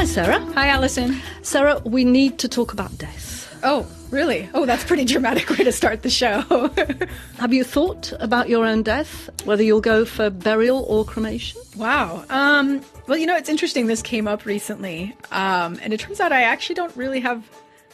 Hi, Sarah. Hi, Alison. Sarah, we need to talk about death. Oh, really? Oh, that's a pretty dramatic way to start the show. Have you thought about your own death, whether you'll go for burial or cremation? wow. Um, well, you know, it's interesting. This came up recently, um, and it turns out I actually don't really have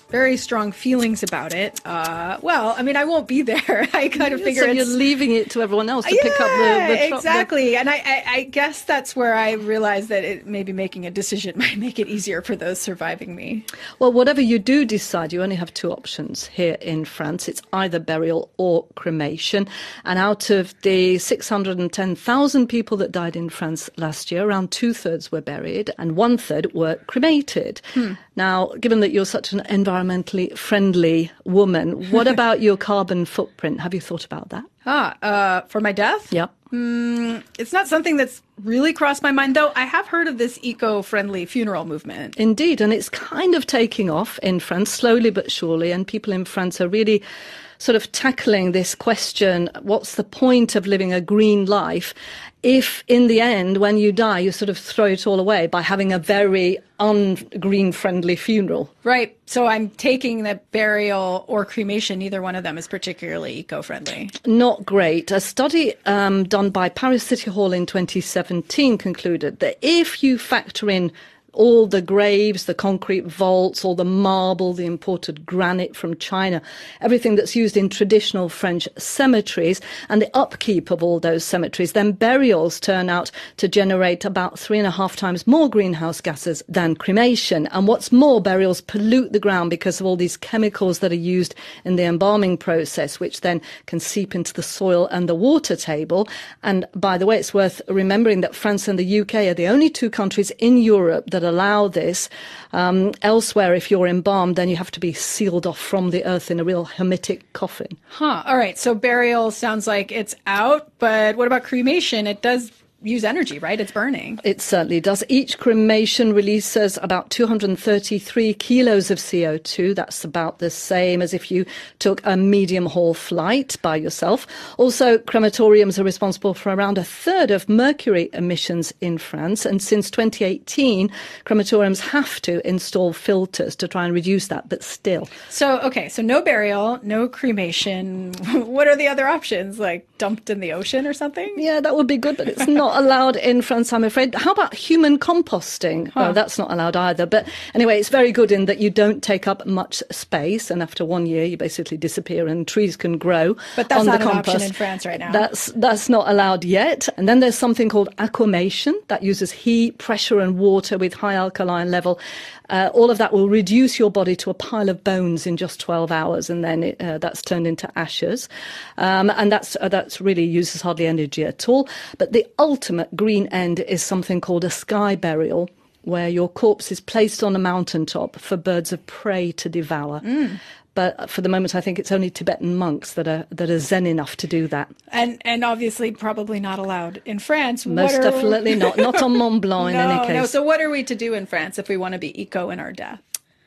very strong feelings about it. Uh, well, I mean, I won't be there. I kind of figure so it's, you're leaving it to everyone else to yeah, pick up the, the tro- exactly. And I, I, I guess that's where I realized that it, maybe making a decision might make it easier for those surviving me. Well, whatever you do decide, you only have two options here in France. It's either burial or cremation. And out of the 610,000 people that died in France last year, around two thirds were buried and one third were cremated. Hmm. Now, given that you're such an environmentally friendly woman, what about your carbon footprint? Have you thought about that? Ah, uh, for my death? Yeah. It's not something that's really crossed my mind, though. I have heard of this eco-friendly funeral movement. Indeed, and it's kind of taking off in France, slowly but surely, and people in France are really sort of tackling this question what's the point of living a green life if in the end when you die you sort of throw it all away by having a very un-green friendly funeral Right. So I'm taking that burial or cremation, neither one of them is particularly eco-friendly. not great. A study um, done by Paris City Hall in 2017 concluded that if you factor in all the graves, the concrete vaults, all the marble, the imported granite from China, everything that's used in traditional French cemeteries, and the upkeep of all those cemeteries, then burials turn out to generate about three and a half times more greenhouse gases than cremation. And what's more, burials pollute the ground because of all these chemicals that are used in the embalming process, which then can seep into the soil and the water table. And by the way, it's worth remembering that France and the UK are the only two countries in Europe that allow this. Um, elsewhere, if you're embalmed, then you have to be sealed off from the earth in a real hermetic coffin. Huh. All right. So burial sounds like it's out, but what about cremation? It does use energy, right? It's burning. It certainly does. Each cremation releases about 233 kilos of CO2. That's about the same as if you took a medium haul flight by yourself. Also, crematoriums are responsible for around a third of mercury emissions in France. And since 2018, crematoriums have to install filters to try and reduce that, but still. So, okay. So no burial, no cremation. what are the other options? Like dumped in the ocean or something? Yeah, that would be good, but it's not allowed in France, I'm afraid. How about human composting? Oh, that's not allowed either. But anyway, it's very good in that you don't take up much space, and after one year, you basically disappear, and trees can grow. But that's on not the an compost. option in France right now. That's that's not allowed yet. And then there's something called aquamation that uses heat, pressure, and water with high alkaline level. Uh, all of that will reduce your body to a pile of bones in just 12 hours, and then it, uh, that's turned into ashes. Um, and that's uh, that's really uses hardly energy at all. But the ultimate green end is something called a sky burial. Where your corpse is placed on a mountaintop for birds of prey to devour. But for the moment, I think it's only Tibetan monks that are that are zen enough to do that. and and obviously probably not allowed in France. Most are- definitely not. Not on Mont Blanc in no, any case. no. So what are we to do in France if we want to be eco in our death?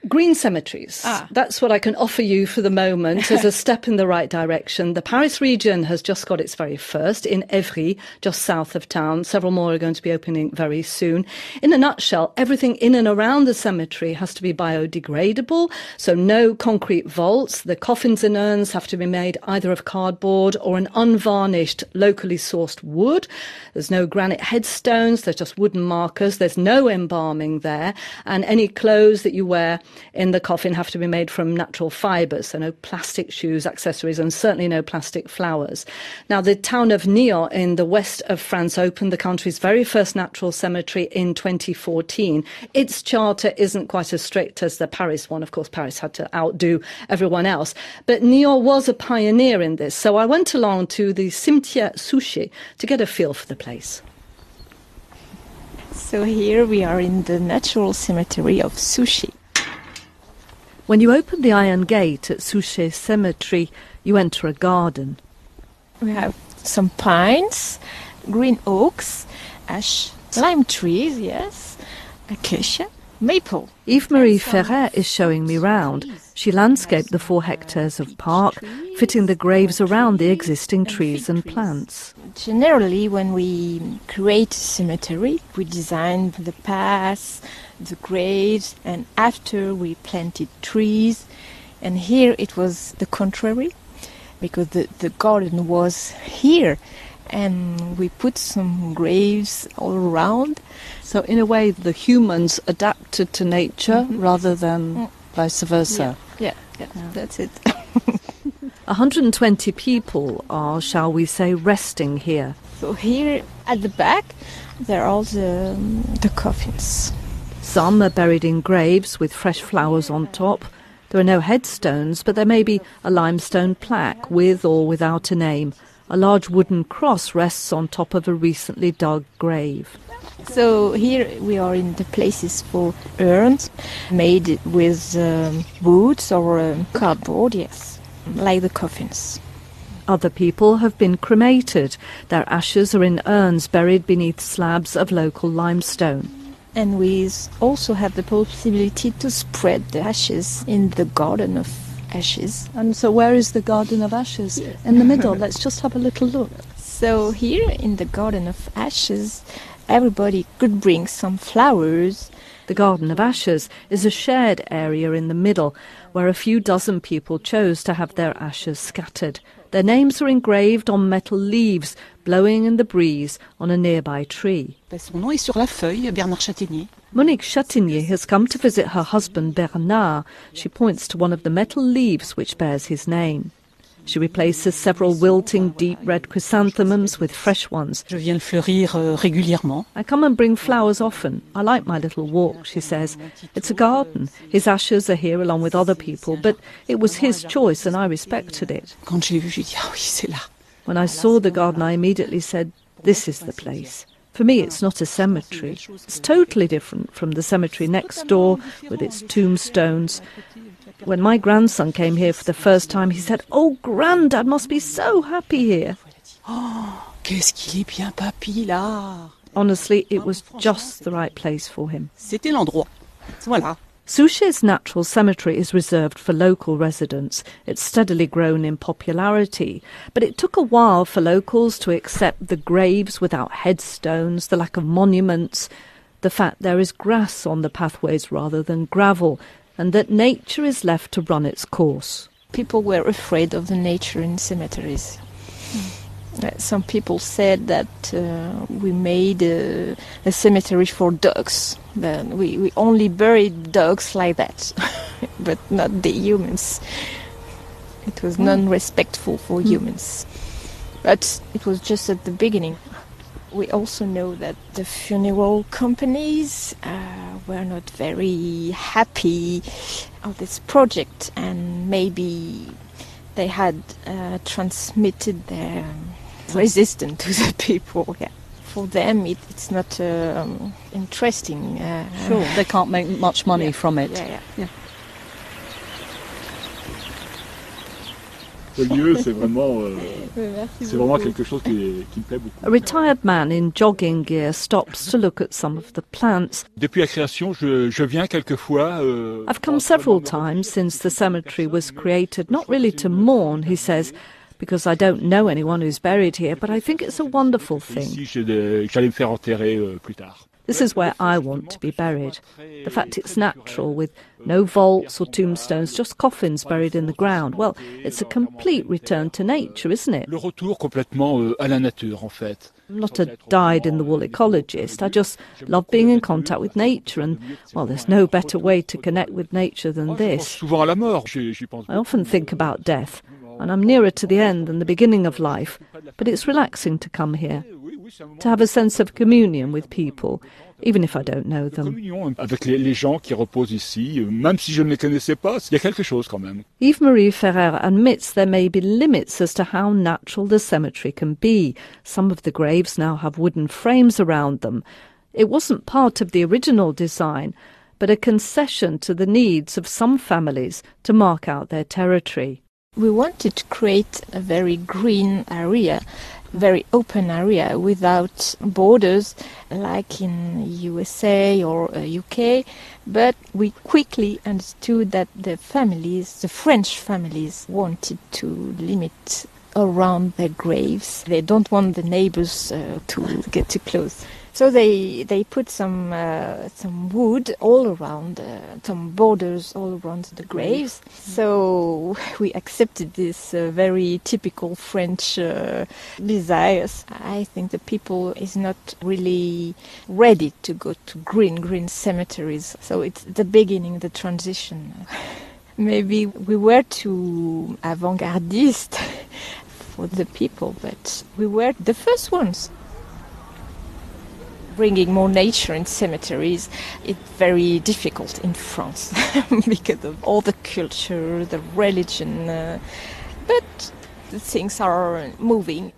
Green cemeteries. Ah. That's what I can offer you for the moment as a step in the right direction. The Paris region has just got its very first in Evry, just south of town. Several more are going to be opening very soon. In a nutshell, everything in and around the cemetery has to be biodegradable, so no concrete vaults. The coffins and urns have to be made either of cardboard or an unvarnished, locally sourced wood. There's no granite headstones, there's just wooden markers. There's no embalming there, and any clothes that you wear in the coffin have to be made from natural fibres, so no plastic shoes, accessories, and certainly no plastic flowers. Now, the town of Niort in the west of France opened the country's very first natural cemetery in 2014. Its charter isn't quite as strict as the Paris one. Of course, Paris had to outdo everyone else. But Niort was a pioneer in this, so I went along to the Cimetière Souché to get a feel for the place. So here we are in the natural cemetery of Souché. When you open the iron gate at Souché Cemetery, you enter a garden. We have some pines, green oaks, ash, lime trees, yes, acacia, maple. Eve-Marie Ferrer is showing me round. She landscaped the four hectares of park, fitting the graves around the existing trees and plants. Generally, when we create a cemetery, we design the paths, the graves, and after we planted trees. And here it was the contrary, because the, the garden was here, and we put some graves all around. So, in a way, the humans adapted to nature rather than vice versa. Yeah, yeah, that's it. 120 people are, shall we say, resting here. so here at the back, there are all the, um, the coffins. Some are buried in graves with fresh flowers on top. There are no headstones, but there may be a limestone plaque with or without a name. A large wooden cross rests on top of a recently dug grave. So here we are in the places for urns made with um, woods or um, cardboard, yes, like the coffins. Other people have been cremated. Their ashes are in urns buried beneath slabs of local limestone. And we also have the possibility to spread the ashes in the garden of ashes. And so, where is the Garden of Ashes? In the middle. Let's just have a little look. So here in the garden of ashes, everybody could bring some flowers. The Garden of Ashes is a shared area in the middle where a few dozen people chose to have their ashes scattered. Their names are engraved on metal leaves blowing in the breeze on a nearby tree. Son nom est sur la feuille, Bernard Châtaignier. Monique Chatigny has come to visit her husband Bernard. She points to one of the metal leaves which bears his name. She replaces several wilting deep red chrysanthemums with fresh ones. Je viens le fleurir euh. I come and bring flowers often. I like my little walk, she says. It's a garden. His ashes are here along with other people, but it was his choice and I respected it. Quand je l'ai vu, j'ai dit ah oui, c'est là. When I saw the garden, I immediately said, This is the place. For me, it's not a cemetery. It's totally different from the cemetery next door with its tombstones. When my grandson came here for the first time, he said, Oh, Grandad must be so happy here. Qu'est-ce qu'il est bien papy là. Honestly, it was just the right place for him. C'était l'endroit. Voilà. Souché Natural Cemetery is reserved for local residents. It's steadily grown in popularity, but it took a while for locals to accept the graves without headstones, the lack of monuments, the fact there is grass on the pathways rather than gravel, and that nature is left to run its course. People were afraid of the nature in cemeteries. Uh, Some people said that uh, we made a, a cemetery for dogs. That we, we only buried dogs like that, but not the humans. It was non-respectful for humans. But it was just at the beginning. We also know that the funeral companies uh, were not very happy of this project, and maybe they had uh, transmitted their resistance to the people. Yeah. For them, it, it's not um, interesting. Uh, Sure, they can't make much money Yeah. from it. Yeah, yeah. Ce lieu, c'est vraiment, c'est vraiment quelque chose qui, qui me. A retired man in jogging gear stops to look at some of the plants. Depuis la création, je, je viens quelquefois. Euh, I've come several times since the cemetery was created, not really to mourn, he says, because I don't know anyone who's buried here, but I think it's a wonderful thing. Ici, j'ai des- j'allais me faire enterrer euh, plus tard. This is where I want to be buried. The fact it's natural, with no vaults or tombstones, just coffins buried in the ground, well, it's a complete return to nature, isn't it? Le retour complètement euh, à la nature, en fait. I'm not a dyed in the wool ecologist. I just love being in contact with nature, and, well, there's no better way to connect with nature than Moi, je pense this. souvent à la mort. J'y j'y I often think about death, and I'm nearer to the end than the beginning of life, but it's relaxing to come here, Oui, oui, c'est un moment to have a sense of communion with people, even if I don't know them. communion avec les, les gens qui reposent ici. Euh, Même si je ne les connaissais pas, il y a quelque chose quand même. Eve-Marie Ferrer admits there may be limits as to how natural the cemetery can be. Some of the graves now have wooden frames around them. It wasn't part of the original design, but a concession to the needs of some families to mark out their territory. We wanted to create a very green area very open area without borders like in USA or uh, UK but we quickly understood that the families the French families wanted to limit around their graves. They don't want the neighbors uh, to get too close so they they put some uh, some wood all around, uh, some borders all around the graves. So we accepted this uh, very typical French uh, desires. I think the people is not really ready to go to green green cemeteries. So it's the beginning, the transition. Maybe we were too avant-gardist for the people, but we were the first ones bringing more nature in cemeteries it's very difficult in France because of all the culture, the religion, uh, but things are moving.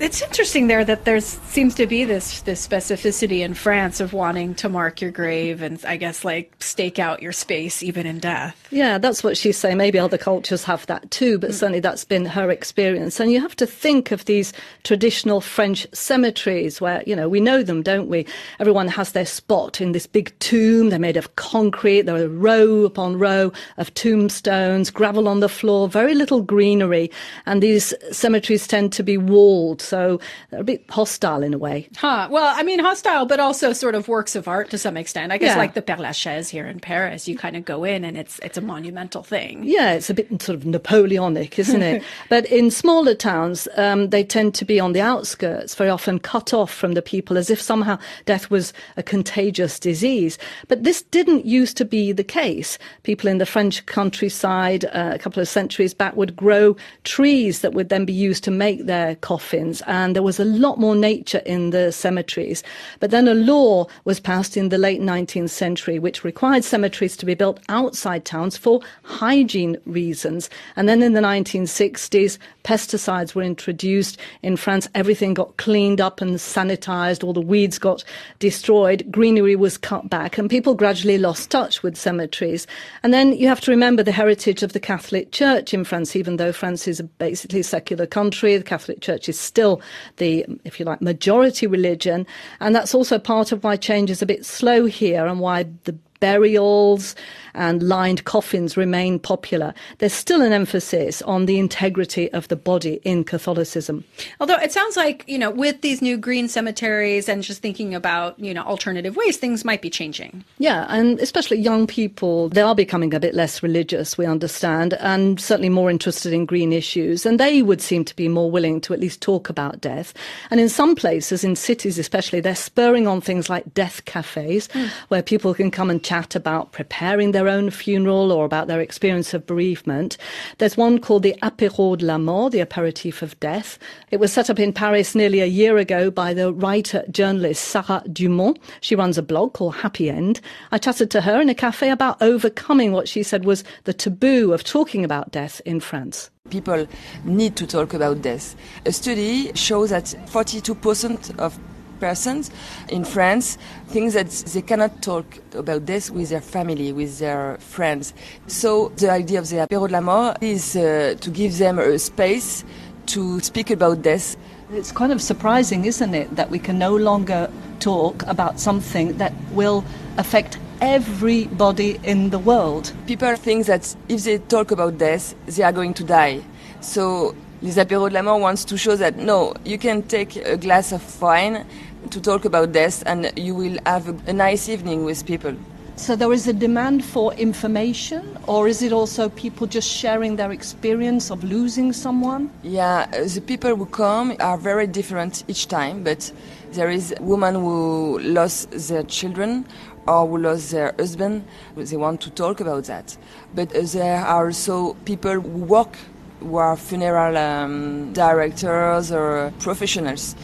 It's interesting there that there seems to be this this specificity in France of wanting to mark your grave and I guess like stake out your space even in death. Yeah, that's what she's saying. Maybe other cultures have that too, but mm. certainly that's been her experience. And you have to think of these traditional French cemeteries where, you know, we know them, don't we? Everyone has their spot in this big tomb. They're made of concrete. There are row upon row of tombstones, gravel on the floor, very little greenery. And these cemeteries tend to be walled so a bit hostile in a way. Huh. Well, I mean, hostile, but also sort of works of art to some extent. I guess yeah. like the Père Lachaise here in Paris, you kind of go in and it's it's a monumental thing. Yeah, it's a bit sort of Napoleonic, isn't it? but in smaller towns, um, they tend to be on the outskirts, very often cut off from the people, as if somehow death was a contagious disease. But this didn't used to be the case. People in the French countryside, uh, a couple of centuries back, would grow trees that would then be used to make their coffins and there was a lot more nature in the cemeteries. But then a law was passed in the late 19th century which required cemeteries to be built outside towns for hygiene reasons. And then in the 1960s, pesticides were introduced in France. Everything got cleaned up and sanitized. All the weeds got destroyed. Greenery was cut back and people gradually lost touch with cemeteries. And then you have to remember the heritage of the Catholic Church in France, even though France is a basically secular country, the Catholic Church is still still the, if you like, majority religion. And that's also part of why change is a bit slow here and why the burials and lined coffins remain popular. There's still an emphasis on the integrity of the body in Catholicism. Although it sounds like, you know, with these new green cemeteries and just thinking about, you know, alternative ways, things might be changing. Yeah, and especially young people, they are becoming a bit less religious, we understand, and certainly more interested in green issues. And they would seem to be more willing to at least talk about death. And in some places, in cities especially, they're spurring on things like death cafes, mm. where people can come and chat about preparing their own funeral or about their experience of bereavement. There's one called the Apéro de la Mort, the aperitif of death. It was set up in Paris nearly a year ago by the writer journalist Sarah Dumont. She runs a blog called Happy End. I chatted to her in a cafe about overcoming what she said was the taboo of talking about death in France. People need to talk about death. A study shows that 42% of persons in France think that they cannot talk about this with their family, with their friends. So the idea of the apéro de la mort is uh, to give them a space to speak about this. It's kind of surprising, isn't it, that we can no longer talk about something that will affect everybody in the world. People think that if they talk about death, they are going to die. So Les Apéros de la Mort wants to show that no, you can take a glass of wine to talk about death and you will have a, a nice evening with people. So there is a demand for information, or is it also people just sharing their experience of losing someone? Yeah, the people who come are very different each time, but there is women who lost their children or who lost their husband. They want to talk about that. But there are also people who work, who are funeral um, directors or professionals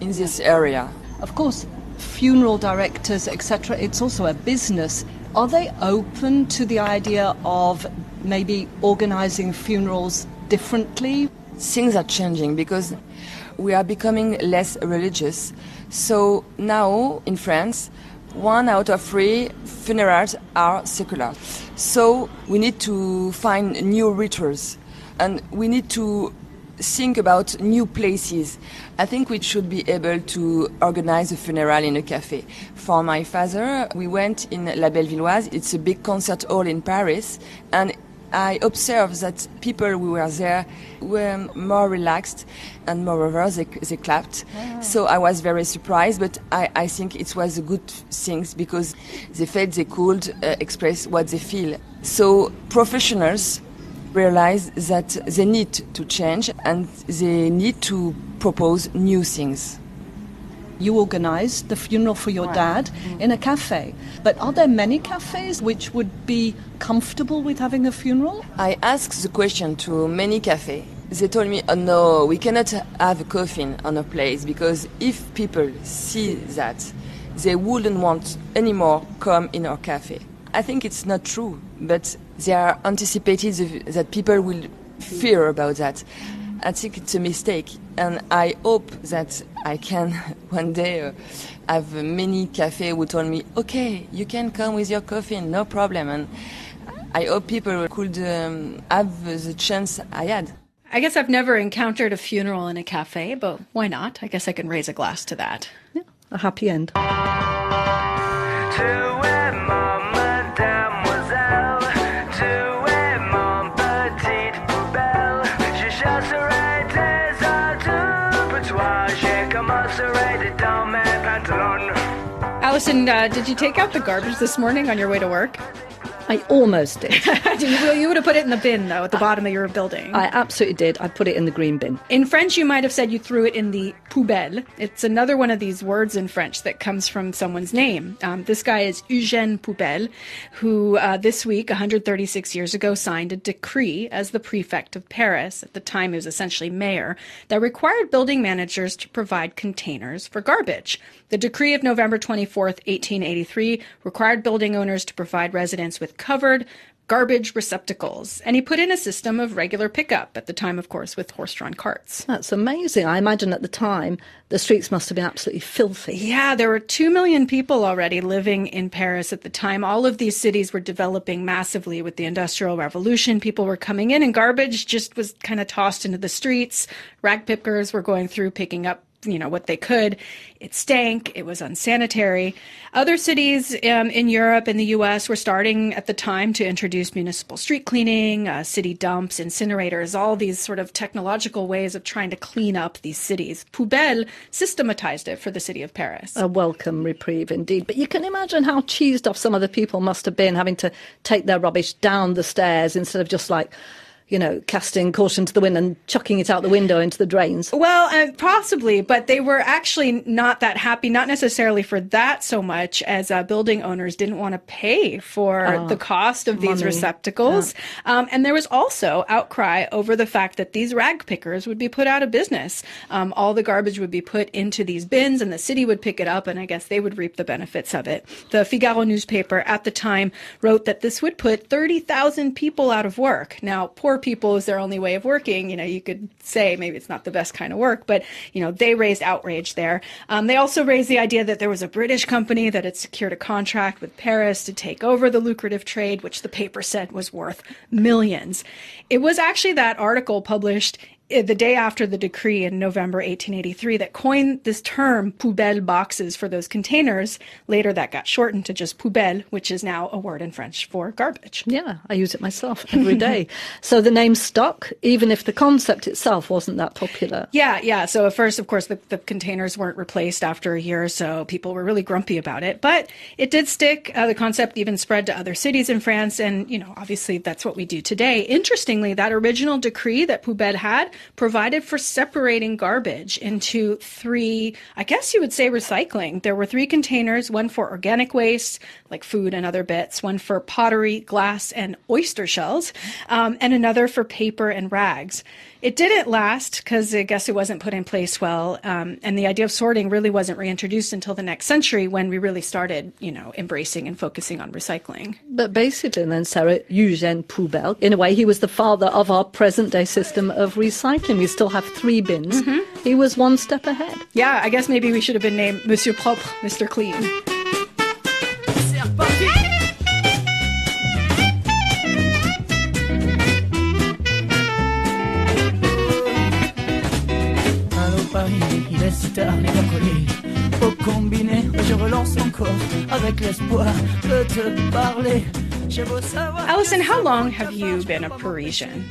in this area. Of course, funeral directors, etc., it's also a business. Are they open to the idea of maybe organizing funerals differently? Things are changing because we are becoming less religious. So now in France, one out of three funerals are secular. So we need to find new rituals and we need to think about new places. I think we should be able to organize a funeral in a cafe. For my father, we went in La Bellevilloise. It's a big concert hall in Paris, and I observed that people who were there were more relaxed and moreover they, they clapped. So I was very surprised, but I, I think it was a good thing because they felt they could uh, express what they feel. So professionals realize that they need to change and they need to propose new things. You organised the funeral for your dad mm. in a cafe. But are there many cafes which would be comfortable with having a funeral? I asked the question to many cafes. They told me, oh no, we cannot have a coffin on a place because if people see that, they wouldn't want anymore come in our cafe. I think it's not true, but they are anticipated that people will fear about that. I think it's a mistake, and I hope that I can one day uh, have many cafes who told me, okay, you can come with your coffin, no problem. And I hope people could um, have the chance I had. I guess I've never encountered a funeral in a cafe, but why not? I guess I can raise a glass to that. Yeah, a happy end. Alison, uh, did you take out the garbage this morning on your way to work? I almost did. you, would have put it in the bin, though, at the bottom of your building. I absolutely did. I put it in the green bin. In French, you might have said you threw it in the poubelle. It's another one of these words in French that comes from someone's name. Um, this guy is Eugène Poubelle, who uh, this week, 136 years ago, signed a decree as the prefect of Paris. At the time, he was essentially mayor, that required building managers to provide containers for garbage. The decree of November 24th, 1883, required building owners to provide residents with covered garbage receptacles. And he put in a system of regular pickup, at the time, of course, with horse drawn carts. That's amazing. I imagine at the time the streets must have been absolutely filthy. Yeah, there were 2 million people already living in Paris at the time. All of these cities were developing massively with the Industrial Revolution. People were coming in, and garbage just was kind of tossed into the streets. Rag pickers were going through picking up you know what they could. It stank. It was unsanitary. Other cities um, in Europe and the U.S. were starting at the time to introduce municipal street cleaning, uh, city dumps, incinerators, all these sort of technological ways of trying to clean up these cities. Poubelle systematized it for the city of Paris. A welcome reprieve indeed. But you can imagine how cheesed off some of the people must have been having to take their rubbish down the stairs instead of just like you know, casting caution to the wind and chucking it out the window into the drains. Well, uh, possibly, but they were actually not that happy, not necessarily for that so much as uh, building owners didn't want to pay for Oh, the cost of these money. receptacles. Um, and there was also outcry over the fact that these rag pickers would be put out of business. Um, all the garbage would be put into these bins and the city would pick it up and I guess they would reap the benefits of it. The Figaro newspaper at the time wrote that this would put 30,000 people out of work. Now, poor people is their only way of working. You know, you could say maybe it's not the best kind of work, but, you know, they raised outrage there. Um, they also raised the idea that there was a British company that had secured a contract with Paris to take over the lucrative trade, which the paper said was worth millions. It was actually that article published the day after the decree in November 1883 that coined this term poubelle boxes for those containers. Later, that got shortened to just poubelle, which is now a word in French for garbage. Yeah, I use it myself every day. so the name stuck, even if the concept itself wasn't that popular. Yeah, yeah. So at first, of course, the, the containers weren't replaced after a year or so. People were really grumpy about it, but it did stick. Uh, the concept even spread to other cities in France, and you know, obviously, that's what we do today. Interestingly, that original decree that Poubelle had provided for separating garbage into three, I guess you would say, recycling. There were three containers: one for organic waste, like food and other bits, one for pottery, glass, and oyster shells, um, and another for paper and rags. It didn't last because I guess it wasn't put in place well, um, and the idea of sorting really wasn't reintroduced until the next century when we really started, you know, embracing and focusing on recycling. But basically, then, Sarah, Eugène Poubelle, in a way, he was the father of our present day system of recycling. We still have three bins. He was one step ahead. Yeah, I guess maybe we should have been named Monsieur Propre, Mr. Clean. Alison, how long have you been a Parisian?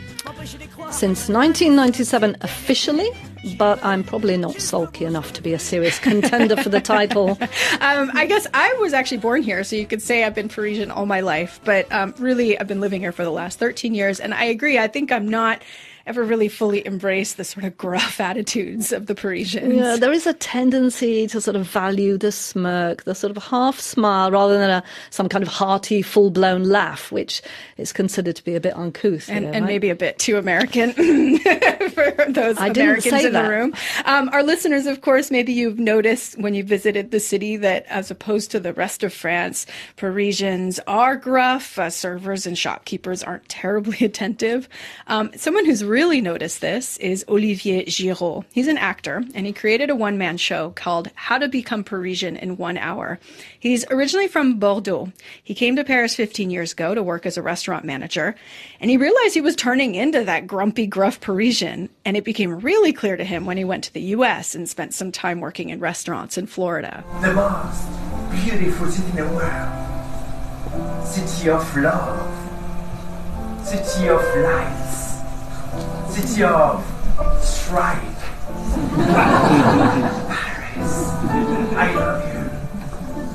Since 1997 officially, but I'm probably not sulky enough to be a serious contender for the title. Um, I guess I was actually born here, so you could say I've been Parisian all my life, but um, really I've been living here for the last 13 years, and I agree. I think I'm not ever really fully embrace the sort of gruff attitudes of the Parisians. Yeah, there is a tendency to sort of value the smirk, the sort of half smile, rather than a, some kind of hearty, full blown laugh, which is considered to be a bit uncouth. And, here, and right? maybe a bit too American for those I Americans in that. the room. Um, our listeners, of course, maybe you've noticed when you visited the city that as opposed to the rest of France, Parisians are gruff. Uh, servers and shopkeepers aren't terribly attentive. Um, someone who's really noticed this is Olivier Giraud. He's an actor and he created a one man show called How to Become Parisian in One Hour. He's originally from Bordeaux. He came to Paris 15 years ago to work as a restaurant manager and he realized he was turning into that grumpy, gruff Parisian. And it became really clear to him when he went to the US and spent some time working in restaurants in Florida. The most beautiful city in the world. City of love. City of lights. City of strike. Paris. I love you.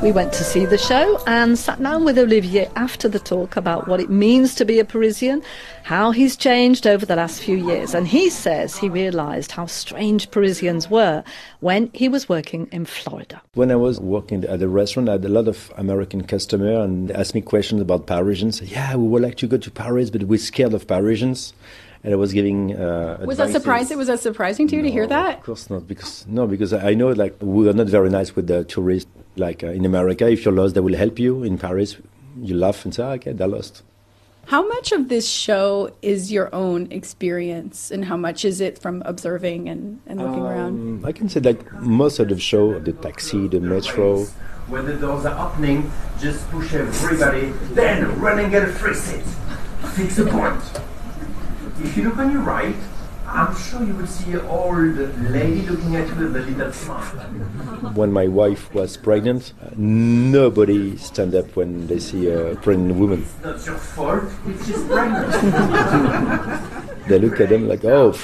We went to see the show and sat down with Olivier after the talk about what it means to be a Parisian, how he's changed over the last few years. And he says he realized how strange Parisians were when he was working in Florida. When I was working at a restaurant, I had a lot of American customers and they asked me questions about Parisians. Yeah, we would like to go to Paris, but we're scared of Parisians. And I was giving. Uh, Was that advices. surprising? Was that surprising to you to hear that? Of course not, because no, because I know like we are not very nice with the tourists. Like uh, in America, if you're lost, they will help you. In Paris, you laugh and say, "Ah, "Okay, they're lost." How much of this show is your own experience, and how much is it from observing and, and looking around? Um, I can say like most of the show, the taxi, the metro. When the doors are opening, just push everybody, then run and get a free seat. Fix the point. If you look on your right, I'm sure you would see an old lady looking at you with a little smile. When my wife was pregnant, uh, nobody stand up when they see a pregnant woman. It's not your fault, it's just pregnant. They look at them like, "Oh,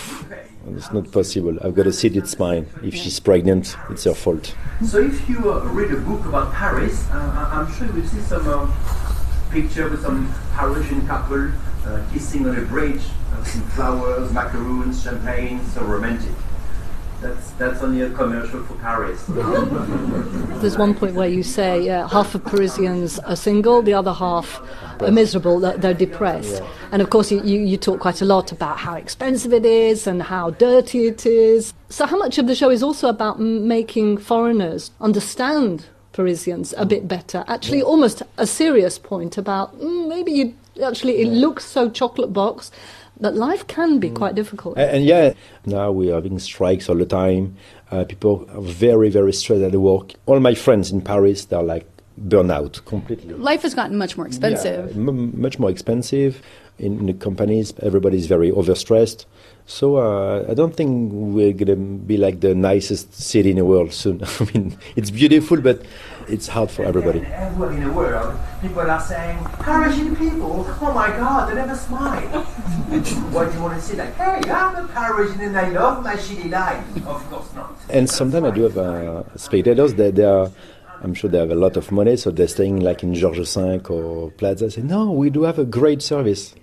it's not possible. I've got a seat. It's mine. If she's pregnant, it's her fault." So if you uh, read a book about Paris, uh, I'm sure you will see some um, picture with some Parisian couple uh, kissing on a bridge, uh, some flowers, macaroons, champagne, so romantic. That's that's only a commercial for Paris. There's one point where you say uh, half of Parisians are single, the other half are miserable, they're, they're depressed. And of course, you, you, you talk quite a lot about how expensive it is and how dirty it is. So, how much of the show is also about m- making foreigners understand Parisians a bit better? Actually, almost a serious point about mm, maybe you actually, it looks so chocolate box that life can be quite difficult. And, and yeah, now we are having strikes all the time. Uh, people are very, very stressed at work. All my friends in Paris, they're like burnout completely. Life has gotten much more expensive. Yeah, m- much more expensive. In, the companies, everybody's very overstressed. So uh, I don't think we're going to be like the nicest city in the world soon. I mean, it's beautiful, but it's hard for everybody. Everywhere in the world, people are saying, Parisian people, oh my god, they never smile. what do you want to say? Like, hey, I'm a Parisian and I love my shitty life. Of course not. And sometimes I do have uh, spectators that they are, I'm sure they have a lot of money, so they're staying like in Georges V or Plaza. I say, no, we do have a great service.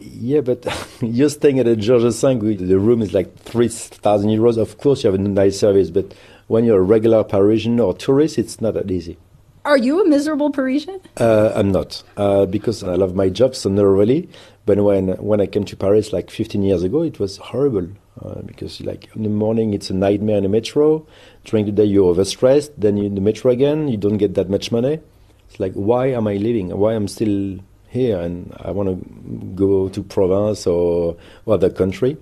Yeah, but you're staying at a Georges V, the room is like 3,000 euros. Of course, you have a nice service, but when you're a regular Parisian or tourist, it's not that easy. Are you a miserable Parisian? Uh, I'm not, uh, because I love my job, so not really. But when when I came to Paris like 15 years ago, it was horrible uh, because like in the morning it's a nightmare in the metro. During the day you're overstressed. Then you're in the metro again, you don't get that much money. It's like why am I living? Why am I'm still here? And I want to go to Provence or other country.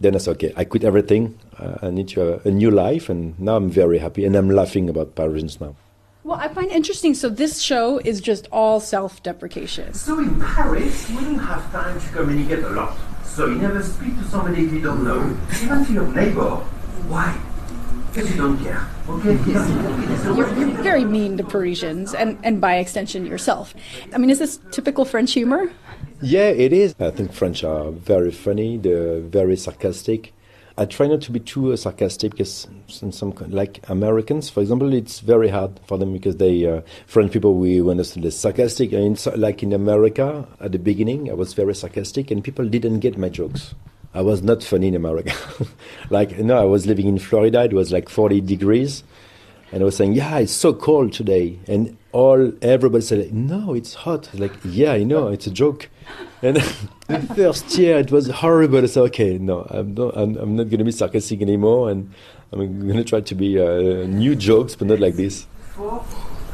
Then I said, okay, I quit everything. Uh, I need to have a new life, and now I'm very happy, and I'm laughing about Parisians now. Well, I find interesting. So this show is just all self-deprecation. So in Paris, we don't have time to communicate a lot. So you never speak to somebody you don't know, even to your neighbor. Why? Because you don't care. Okay? You're, very mean to Parisians and, and by extension yourself. I mean, is this typical French humor? Yeah, it is. I think French are very funny. They're very sarcastic. I try not to be too uh, sarcastic because in some like Americans, for example, it's very hard for them because they uh, French people we understand the sarcastic. I mean, so, like in America at the beginning, I was very sarcastic and people didn't get my jokes. I was not funny in America. like no, I was living in Florida. It was like 40 degrees, and I was saying, "Yeah, it's so cold today," and all everybody said, "No, it's hot." Like, yeah, I know, it's a joke. And the first year it was horrible. I said, "Okay, no, I'm not. I'm, I'm not going to be sarcastic anymore, and I'm going to try to be uh, new jokes, but not like this." For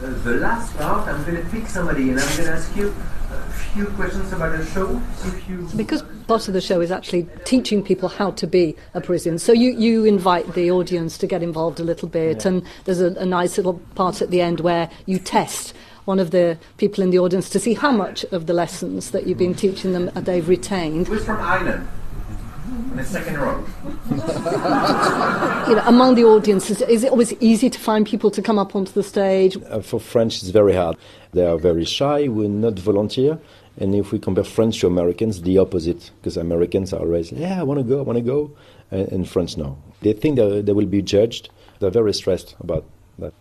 uh, the last part, I'm going to pick somebody and I'm going to ask you a few questions about the show. If you. Because part of the show is actually teaching people how to be a Parisian. So you, you invite the audience to get involved a little bit, and there's a, a nice little part at the end where you test one of the people in the audience to see how much of the lessons that you've been teaching them they've retained. Who's from Ireland? In the second row. You know, among the audiences, is, is it always easy to find people to come up onto the stage? Uh, for French, it's very hard. They are very shy. We're not volunteer. And if we compare French to Americans, the opposite, because Americans are always, yeah, I want to go, I want to go. And, and French, no. They think that they will be judged. They're very stressed about that.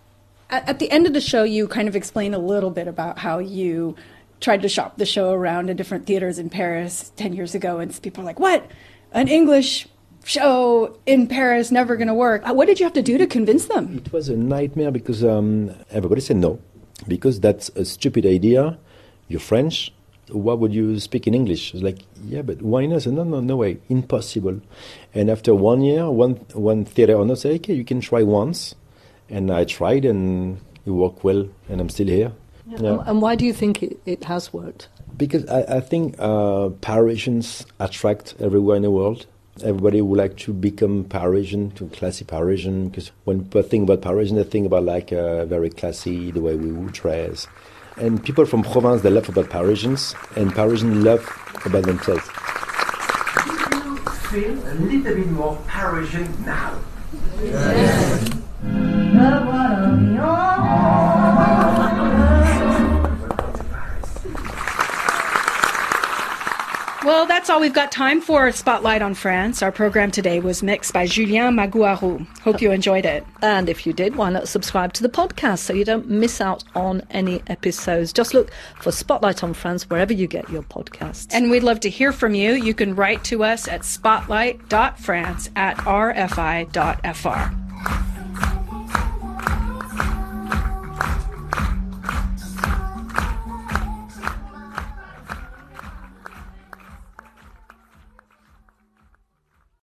At, at the end of the show, you kind of explain a little bit about how you tried to shop the show around in different theaters in Paris 10 years ago, and people are like, what? An English show in Paris never going to work. What did you have to do to convince them? It was a nightmare because um, everybody said no, because that's a stupid idea. You're French. Why would you speak in English? It's like, yeah, but why not? I said, no, no, no way, impossible. And after one year, one one theater owner said, okay, you can try once. And I tried, and it worked well, and I'm still here. And, and why do you think it, it has worked? Because I, I think uh, Parisians attract everywhere in the world. Everybody would like to become Parisian, to classy Parisian. Because when people think about Parisian, they think about like uh, very classy, the way we would dress. And people from Provence, they love about Parisians, and Parisians love about themselves. Do you feel a little bit more Parisian now. Well, that's all we've got time for Spotlight on France. Our program today was mixed by Julien Magouareu. Hope you enjoyed it. And if you did, why not subscribe to the podcast so you don't miss out on any episodes? Just look for Spotlight on France wherever you get your podcasts. And we'd love to hear from you. You can write to us at spotlight.france at rfi.fr.